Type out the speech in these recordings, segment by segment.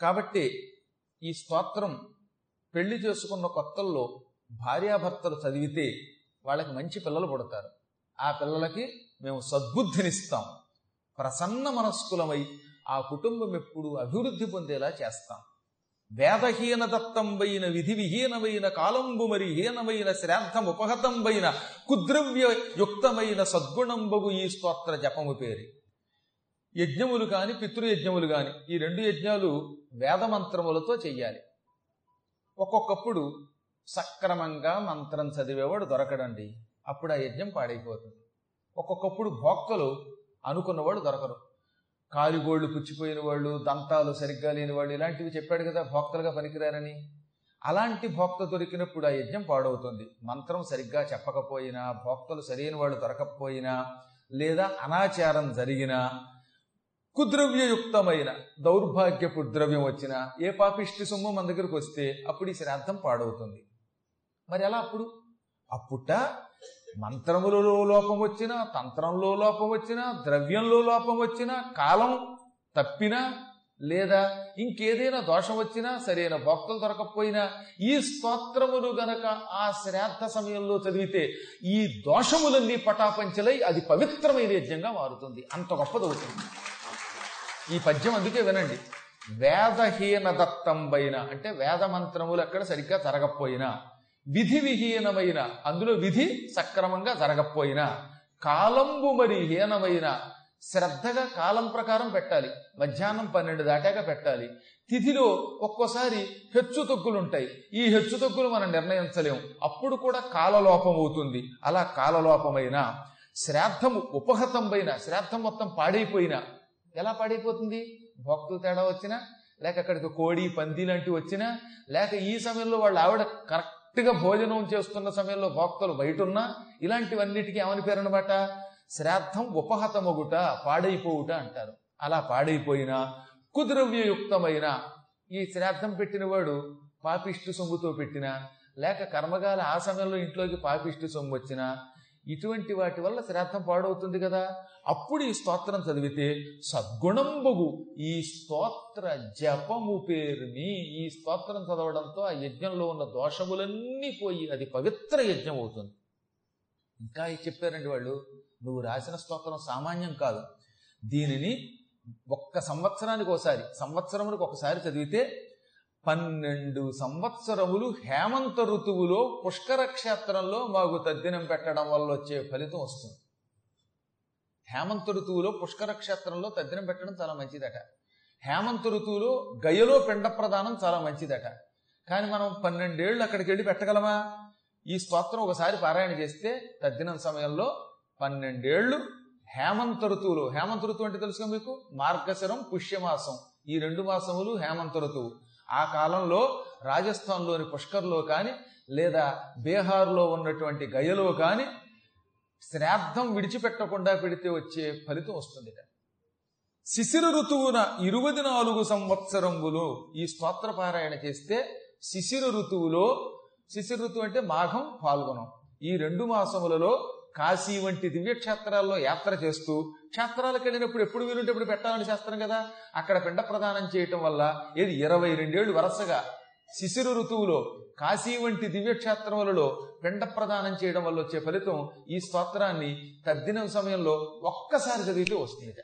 కాబట్టి ఈ స్తోత్రం పెళ్ళి చేసుకున్న కొత్తల్లో భార్యాభర్తలు చదివితే వాళ్ళకి మంచి పిల్లలు పుడతారు. ఆ పిల్లలకి మేము సద్బుద్ధినిస్తాం. ప్రసన్న మనస్కులమై ఆ కుటుంబం ఎప్పుడు అభివృద్ధి పొందేలా చేస్తాం. వేదహీన దత్తంబైన విధి విహీనమైన కాలంబు మరి హీనమైన శ్రాద్ధం ఉపహతంబైన కుద్రవ్య యుక్తమైన సద్గుణంబగు ఈ స్తోత్ర జపము పేరు. యజ్ఞములు కాని పితృయజ్ఞములు కాని ఈ రెండు యజ్ఞాలు వేదమంత్రములతో చెయ్యాలి. ఒక్కొక్కప్పుడు సక్రమంగా మంత్రం చదివేవాడు దొరకడండి అప్పుడు ఆ యజ్ఞం పాడైపోతుంది. ఒక్కొక్కప్పుడు భోక్తలు అనుకున్నవాడు దొరకరు. కాలిగోళ్ళు పుచ్చిపోయిన వాళ్ళు దంతాలు సరిగ్గా లేని వాళ్ళు ఇలాంటివి చెప్పాడు కదా భోక్తలుగా పనికిరారని. అలాంటి భోక్త దొరికినప్పుడు ఆ యజ్ఞం పాడవుతుంది. మంత్రం సరిగ్గా చెప్పకపోయినా భోక్తలు సరైన వాళ్ళు దొరకకపోయినా లేదా అనాచారం జరిగినా కుద్రవ్యయుక్తమైన దౌర్భాగ్యపు ద్రవ్యం వచ్చినా ఏ పాపిష్టి సొమ్ము మన దగ్గరకు వస్తే అప్పుడు ఈ శ్రాద్ధం పాడవుతుంది. మరి ఎలా అప్పుడు? అప్పుట మంత్రములలో లోపం వచ్చినా తంత్రంలో లోపం వచ్చినా ద్రవ్యంలో లోపం వచ్చినా కాలం తప్పినా లేదా ఇంకేదైనా దోషం వచ్చినా సరైన భక్తులు దొరకకపోయినా ఈ స్తోత్రములు గనక ఆ శ్రాద్ధ సమయంలో చదివితే ఈ దోషములన్నీ పటాపంచలై అది పవిత్రమైన యజ్ఞంగా మారుతుంది. అంత గొప్పదవుతుంది. ఈ పద్యం అందుకే వినండి. వేదహీన దత్తంబైన అంటే వేద మంత్రములు అక్కడ సరిగ్గా జరగపోయినా విధి విహీనమైన అందులో విధి సక్రమంగా జరగకపోయినా కాలంబు మరి హీనమైన శ్రద్ధగా కాలం ప్రకారం పెట్టాలి. మధ్యాహ్నం పన్నెండు దాటాక పెట్టాలి. తిథిలో ఒక్కోసారి హెచ్చు తగ్గులుంటాయి. ఉంటాయి ఈ హెచ్చు తగ్గులు మనం నిర్ణయించలేం. అప్పుడు కూడా కాలలోపం అవుతుంది. అలా కాలలోపమైన శ్రాద్ధము ఉపహతంపైన శ్రాద్ధం మొత్తం పాడైపోయినా ఎలా పాడైపోతుంది? భక్తులు తేడా వచ్చినా లేక అక్కడికి కోడి పంది లాంటివి వచ్చినా లేక ఈ సమయంలో వాళ్ళు ఆవిడ కరెక్ట్గా భోజనం చేస్తున్న సమయంలో భక్తులు బయట ఉన్నా ఇలాంటివన్నిటికీ ఏమని పేరు అనమాట శ్రాద్ధం ఉపహతమగుట పాడైపోవుట అంటారు. అలా పాడైపోయినా కుద్రవ్యయుక్తమైన ఈ శ్రాద్ధం పెట్టినవాడు పాపిష్టి సొమ్ముతో పెట్టినా లేక కర్మగాల ఆ సమయంలో ఇంట్లోకి పాపిష్టి సొమ్ము వచ్చినా ఇటువంటి వాటి వల్ల శ్రాద్ధం పాడవుతుంది కదా. అప్పుడు ఈ స్తోత్రం చదివితే సద్గుణంబగు ఈ స్తోత్ర జపము పేరుని ఈ స్తోత్రం చదవడంతో ఆ యజ్ఞంలో ఉన్న దోషములన్నీ పోయి అది పవిత్ర యజ్ఞం అవుతుంది. ఇంకా చెప్పారండి వాళ్ళు? నువ్వు రాసిన స్తోత్రం సామాన్యం కాదు. దీనిని ఒక్క సంవత్సరానికి ఒకసారి సంవత్సరములకు ఒకసారి చదివితే పన్నెండు సంవత్సరములు హేమంత ఋతువులో పుష్కర క్షేత్రంలో మాకు తద్దినం పెట్టడం వల్ల వచ్చే ఫలితం వస్తుంది. హేమంత ఋతువులో పుష్కర క్షేత్రంలో తద్దినం పెట్టడం చాలా మంచిదట. హేమంత ఋతువులో గయలో పిండ ప్రదానం చాలా మంచిదట. కానీ మనం పన్నెండేళ్ళు అక్కడికి వెళ్ళి పెట్టగలమా? ఈ స్తోత్రం ఒకసారి పారాయణ చేస్తే తద్దినం సమయంలో పన్నెండేళ్ళు హేమంత ఋతువులో హేమంత ఋతువు అంటే తెలుసుగా మీకు? మార్గశరం పుష్యమాసం. ఈ రెండు మాసములు హేమంత ఋతువు. ఆ కాలంలో రాజస్థాన్లోని పుష్కర్లో కానీ లేదా బీహార్లో ఉన్నటువంటి గయలో కానీ శ్రాద్ధం విడిచిపెట్టకుండా పెడితే వచ్చే ఫలితం వస్తుంది. శిశిర ఋతువున ఇరవై నాలుగు సంవత్సరములు ఈ స్తోత్ర పారాయణ చేస్తే శిశిర ఋతువులో శిశిర ఋతువు అంటే మాఘం పాల్గొనం ఈ రెండు మాసములలో కాశీ వంటి దివ్యక్షేత్రాల్లో యాత్ర చేస్తూ క్షేత్రాలకు వెళ్ళినప్పుడు ఎప్పుడు వీలుంటే ఎప్పుడు పెట్టాలని చేస్తాం కదా? అక్కడ పిండ ప్రదానం చేయటం వల్ల ఏది ఇరవై రెండేళ్ళు వరుసగా శిశిరు ఋతువులో కాశీ వంటి దివ్యక్షేత్రములలో పిండ ప్రదానం చేయడం వల్ల వచ్చే ఫలితం ఈ స్తోత్రాన్ని తద్దినం సమయంలో ఒక్కసారి చదివితే వస్తుంది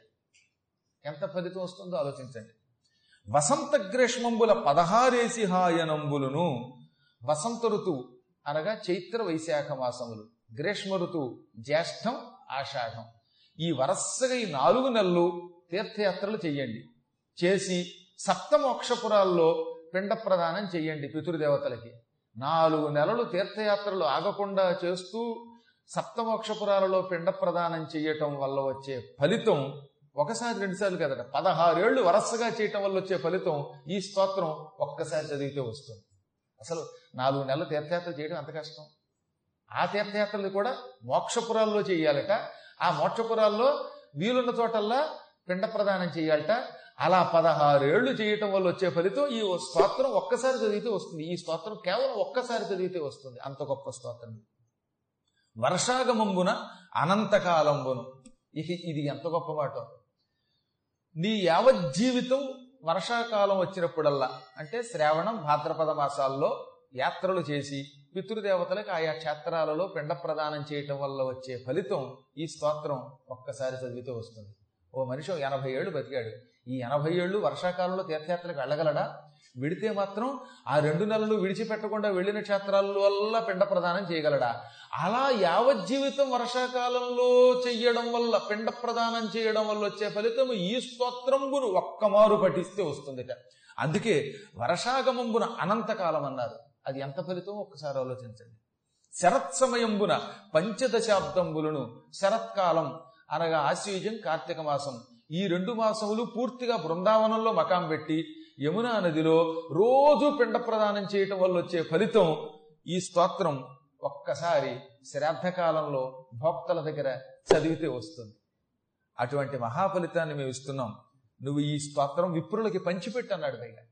ఎంత ఫలితం వస్తుందో ఆలోచించండి. వసంత గ్రీష్మంబుల పదహారేసి హాయనంబులను వసంత ఋతువు అనగా చైత్ర వైశాఖ మాసములు. గ్రీష్మ ఋతువు జ్యేష్ఠం ఆషాఢం. ఈ వరసగా ఈ నాలుగు నెలలు తీర్థయాత్రలు చెయ్యండి చేసి సప్తమోక్షపురాల్లో పిండ ప్రదానం చెయ్యండి పితృదేవతలకి. నాలుగు నెలలు తీర్థయాత్రలు ఆగకుండా చేస్తూ సప్తమోక్షపురాలలో పిండ ప్రదానం చేయటం వల్ల వచ్చే ఫలితం ఒకసారి రెండుసార్లు కదట పదహారేళ్ళు వరసగా చేయటం వల్ల వచ్చే ఫలితం ఈ స్తోత్రం ఒక్కసారి చదివితే వస్తుంది. అసలు నాలుగు నెలలు తీర్థయాత్ర చేయడం అంత కష్టం? ఆ తీర్థయాత్రలు కూడా మోక్షపురాల్లో చేయాలట. ఆ మోక్షపురాల్లో వీలున్న చోటల్లా పిండ ప్రదానం చేయాలట. అలా పదహారేళ్ళు చేయటం వల్ల వచ్చే ఫలితం ఈ స్తోత్రం ఒక్కసారి చదివితే వస్తుంది. ఈ స్తోత్రం కేవలం ఒక్కసారి చదివితే వస్తుంది. అంత గొప్ప స్తోత్రం వర్షాగమంబున అనంతకాలంబును. ఇది ఇది ఎంత గొప్ప మాట. నీ యావజ్జీవితం వర్షాకాలం వచ్చినప్పుడల్లా అంటే శ్రావణం భాద్రపద మాసాల్లో యాత్రలు చేసి పితృదేవతలకు ఆయా క్షేత్రాలలో పిండ ప్రదానం చేయటం వల్ల వచ్చే ఫలితం ఈ స్తోత్రం ఒక్కసారి చదివితే వస్తుంది. ఓ మనిషి ఎనభై ఏళ్ళు బతికాడు. ఈ ఎనభై ఏళ్ళు వర్షాకాలంలో తీర్థయాత్రలకు వెళ్ళగలడా? విడితే మాత్రం ఆ రెండు నెలలు విడిచిపెట్టకుండా వెళ్ళిన క్షేత్రాల వల్ల పిండ ప్రదానం చేయగలడా? అలా యావజ్జీవితం వర్షాకాలంలో చెయ్యడం వల్ల పిండ ప్రదానం చేయడం వల్ల వచ్చే ఫలితం ఈ స్తోత్రంబును ఒక్కమారు పఠిస్తే వస్తుందిట. అందుకే వర్షాగమంబున అనంతకాలం అన్నారు అది ఎంత ఫలితం? ఒక్కసారి ఆలోచించండి. శరత్ సమయంబున పంచదశాబ్దంబులను శరత్కాలం అనగా ఆశ్వీజం కార్తీక మాసం. ఈ రెండు మాసములు పూర్తిగా బృందావనంలో మకాం పెట్టి యమునా నదిలో రోజు పిండ ప్రదానం చేయటం వల్ల వచ్చే ఫలితం ఈ స్తోత్రం. ఒక్కసారి శ్రాద్ధకాలంలో భోక్తల దగ్గర చదివితే వస్తుంది. అటువంటి మహాఫలితాన్ని మేము ఇస్తున్నాం. నువ్వు ఈ స్తోత్రం విప్రులకి పంచిపెట్టు అన్నాడు పైగా.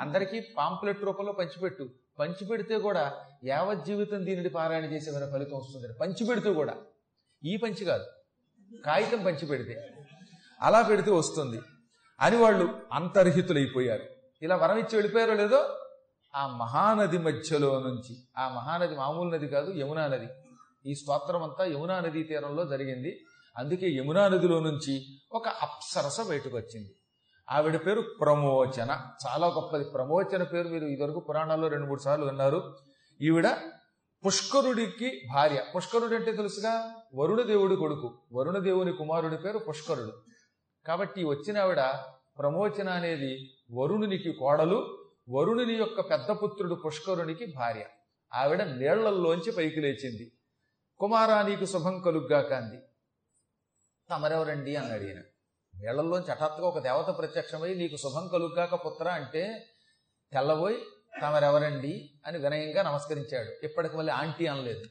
అందరికీ పాంప్లెట్ రూపంలో పంచిపెట్టు. పంచిపెడితే కూడా యావత్ జీవితం దీనిని పారాయణ చేసే ఫలితం వస్తుందని పంచిపెడుతూ కూడా. ఈ పంచి కాదు. కాగితం పంచి పెడితే అలా పెడితే వస్తుంది. అని వాళ్ళు అంతర్హితులైపోయారు. ఇలా వరం ఇచ్చి వెళ్ళిపోయారో లేదో ఆ మహానది మధ్యలో నుంచి. ఆ మహానది మామూలు నది కాదు యమునా నది. ఈ స్తోత్రం అంతా యమునా నదీ తీరంలో జరిగింది. అందుకే యమునా నదిలో నుంచి ఒక అప్సరస బయటకు వచ్చింది. ఆవిడ పేరు ప్రమోచన. చాలా గొప్పది. ప్రమోచన పేరు మీరు ఇదివరకు పురాణాల్లో రెండు మూడు సార్లు విన్నారు. ఈవిడ పుష్కరుడికి భార్య. పుష్కరుడు అంటే తెలుసుగా? వరుణదేవుడి కొడుకు. వరుణ దేవుని కుమారుడి పేరు పుష్కరుడు. కాబట్టి వచ్చిన ఆవిడ ప్రమోచన అనేది వరుణునికి కోడలు వరుణుని యొక్క పెద్ద పుత్రుడు పుష్కరునికి భార్య. ఆవిడ నీళ్ళల్లోంచి పైకి లేచింది. కుమారా నీకు శుభం కలుగ్గా కాంది తమరెవరండి? అన్నాడు ఈయన. నీళ్ళల్లోంచి హఠాత్తుగా ఒక దేవత ప్రత్యక్షమై నీకు శుభం కలుగాక పుత్ర అంటే తెల్లబోయి తమరెవరండి? అని వినయంగా నమస్కరించాడు. ఇప్పటికి మళ్ళీ ఆంటీ అనలేదు.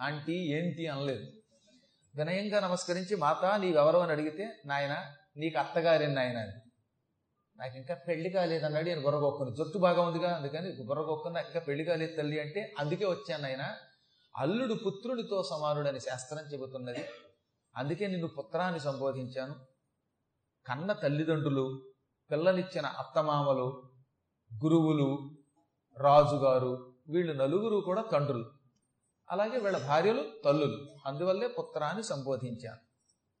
ఆంటీ ఏంటి అనలేదు. వినయంగా నమస్కరించి మాత నీవెవరు? అని అడిగితే నాయన నీకు అత్తగారి నాయన అని నాకు ఇంకా పెళ్ళి కాలేదన్నాడు నేను బుర్రగొక్కుని. జుట్టు బాగా ఉందిగా అందుకని బుర్రగొక్కుని నాకు ఇంకా పెళ్ళి కాలేదు తల్లి అంటే అందుకే వచ్చాను ఆయన అల్లుడు పుత్రుడితో సమానుడని శాస్త్రం చెబుతున్నది. అందుకే నిన్ను పుత్రాన్ని సంబోధించాను. కన్న తల్లిదండ్రులు పిల్లనిచ్చిన అత్తమామలు గురువులు రాజుగారు వీళ్ళు నలుగురు కూడా తండ్రులు. అలాగే వీళ్ళ భార్యలు తల్లులు. అందువల్లే పుత్రాన్ని సంబోధించాను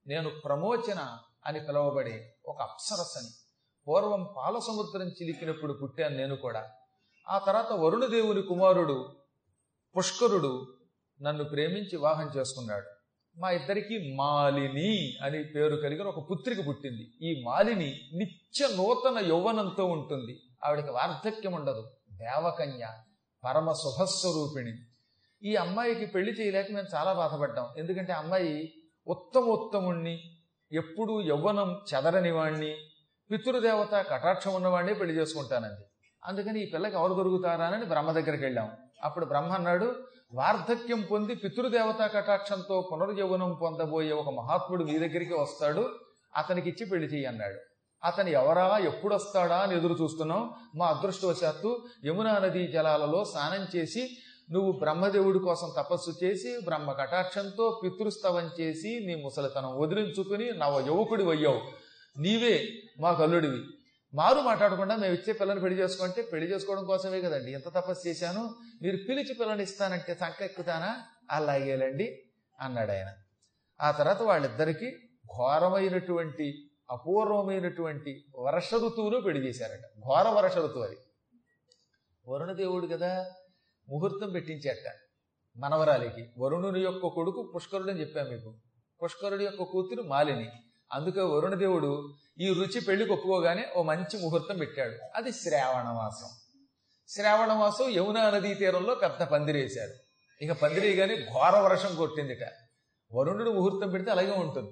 నేను ప్రమోచన అని పిలువబడే ఒక అప్సరసని. పూర్వం పాల సముద్రం చిలికినప్పుడు పుట్టాను నేను కూడా. ఆ తర్వాత వరుణదేవుని కుమారుడు పుష్కరుడు నన్ను ప్రేమించి వివాహం చేసుకున్నాడు. మా ఇద్దరికి మాలిని అని పేరు కలిగిన ఒక పుత్రిక పుట్టింది. ఈ మాలిని నిత్య నూతన యౌవనంతో ఉంటుంది. ఆవిడకి వార్ధక్యం ఉండదు. దేవకన్య పరమ శుభస్వరూపిణి ఈ అమ్మాయికి పెళ్ళి చేయలేక మేము చాలా బాధపడ్డాం. ఎందుకంటే అమ్మాయి ఉత్తమోత్తముణ్ణి ఎప్పుడూ యవ్వనం చెదరని వాణ్ణి పితృదేవత కటాక్షం ఉన్నవాడిని పెళ్ళి చేసుకుంటానండి అందుకని ఈ పిల్లకి ఎవరు దొరుకుతారా అని బ్రహ్మ దగ్గరికి వెళ్ళాం. అప్పుడు బ్రహ్మ అన్నాడు వార్ధక్యం పొంది పితృదేవతా కటాక్షంతో పునర్యౌవనం పొందబోయే ఒక మహాత్ముడు మీ దగ్గరికి వస్తాడు అతనికి ఇచ్చి పెళ్ళి చెయ్యి అన్నాడు. అతను ఎవరా ఎప్పుడొస్తాడా అని ఎదురు చూస్తున్నాం. మా అదృష్టవశాత్తు యమునా నదీ జలాలలో స్నానం చేసి నువ్వు బ్రహ్మదేవుడి కోసం తపస్సు చేసి బ్రహ్మ కటాక్షంతో పితృస్తవం చేసి నీ ముసలితనం వదిలించుకుని నవ యువకుడి అయ్యావు నీవే మా కల్లుడివి. మారు మాట్లాడకుండా మేము ఇచ్చే పిల్లని పెళ్ళి చేసుకుంటే పెళ్ళి చేసుకోవడం కోసమే కదండి. ఎంత తపస్సు చేశాను? మీరు పిలిచి పిల్లని ఇస్తానంటే సంక ఎక్కుతానా అలాగేలండి అన్నాడు ఆయన. ఆ తర్వాత వాళ్ళిద్దరికీ ఘోరమైనటువంటి అపూర్వమైనటువంటి వర్ష ఋతువులో పెళ్ళి చేశారట. ఘోర వర్ష ఋతువు అది. వరుణదేవుడు కదా ముహూర్తం పెట్టించేట మనవరాలికి. వరుణుని యొక్క కొడుకు పుష్కరుడు అని చెప్పాను మీకు. పుష్కరుడి యొక్క కూతురు మాలిని. అందుకే వరుణదేవుడు ఈ రుచి పెళ్ళికి ఒప్పుకోగానే ఓ మంచి ముహూర్తం పెట్టాడు. అది శ్రావణమాసం. శ్రావణమాసం యమునా నదీ తీరంలో పెద్ద పందిరేశారు ఇక పందిరేయగానే ఘోర వర్షం కొట్టిందిట. వరుణుడు ముహూర్తం పెడితే అలాగే ఉంటుంది.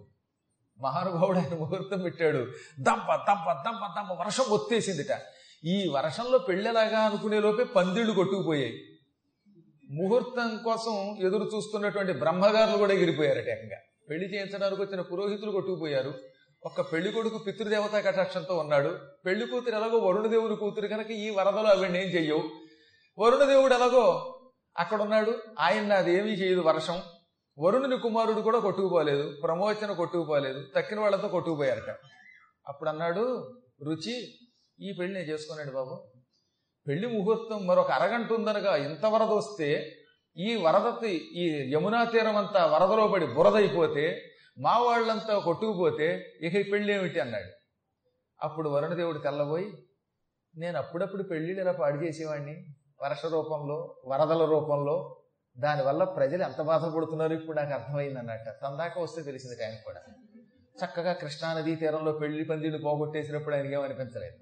మహానుభావుడు ఆయన ముహూర్తం పెట్టాడు. దంప దంప దంప దంప వర్షం ఒత్తేసిందిట. ఈ వర్షంలో పెళ్ళెలాగా అనుకునే లోపే పందిళ్ళు కొట్టుకుపోయాయి. ముహూర్తం కోసం ఎదురు చూస్తున్నటువంటి బ్రహ్మగారులు కూడా ఎగిరిపోయారట ఏకంగా పెళ్ళి చేయించడానికి వచ్చిన పురోహితులు కొట్టుకుపోయారు. ఒక్క పెళ్ళి కొడుకు పితృదేవతా కటాక్షంతో ఉన్నాడు. పెళ్ళి కూతురు ఎలాగో వరుణదేవుని కూతురు కనుక ఈ వరదలో అవన్నీ ఏం చెయ్యవు. వరుణదేవుడు ఎలాగో అక్కడ ఉన్నాడు ఆయన అది ఏమీ చేయదు వర్షం. వరుణుని కుమారుడు కూడా కొట్టుకుపోలేదు. ప్రమోచన కొట్టుకుపోలేదు. తక్కిన వాళ్ళతో కొట్టుకుపోయారట. అప్పుడు అన్నాడు రుచి ఈ పెళ్ళి నేను చేసుకున్నాడు బాబు. పెళ్ళి ముహూర్తం మరొక అరగంట ఉందనగా ఇంత వరద వస్తే ఈ వరదకి ఈ యమునా తీరం అంతా వరదలో పడి బురదైపోతే మా వాళ్ళంతా కొట్టుకుపోతే ఇక పెళ్ళేమిటి అన్నాడు. అప్పుడు వరుణదేవుడు తెల్లబోయి నేను అప్పుడప్పుడు పెళ్ళిళ్ళు ఇలా పాడు చేసేవాడిని వర్ష రూపంలో వరదల రూపంలో. దానివల్ల ప్రజలు ఎంత బాధపడుతున్నారు ఇప్పుడు నాకు అర్థమైంది అన్నట్ట. తందాక వస్తే తెలిసింది ఆయన కూడా. చక్కగా కృష్ణానదీ తీరంలో పెళ్ళి పందిళ్ళు పోగొట్టేసినప్పుడు ఆయనకేమనిపించలేదు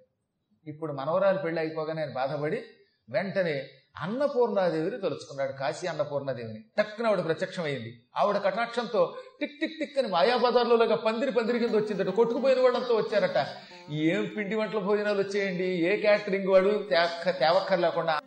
ఇప్పుడు మనవరాలు పెళ్ళి అయిపోగానే ఆయన బాధపడి వెంటనే అన్నపూర్ణాదేవిని తలుచుకున్నాడు. కాశీ అన్నపూర్ణాదేవిని. టక్కున ఆవిడ ప్రత్యక్షమైంది ఆవిడ కటాక్షంతో టిక్ టిక్ టిక్ అని మాయాబజార్లోగా పందిరి పందిరి కింద వచ్చిందట. కొట్టుకుపోయిన వాళ్ళంతా వచ్చారట. ఏం పిండి వంటల భోజనాలు వచ్చేయండి? ఏ క్యాటరింగ్ వాడు తేవక్కర్ లేకుండా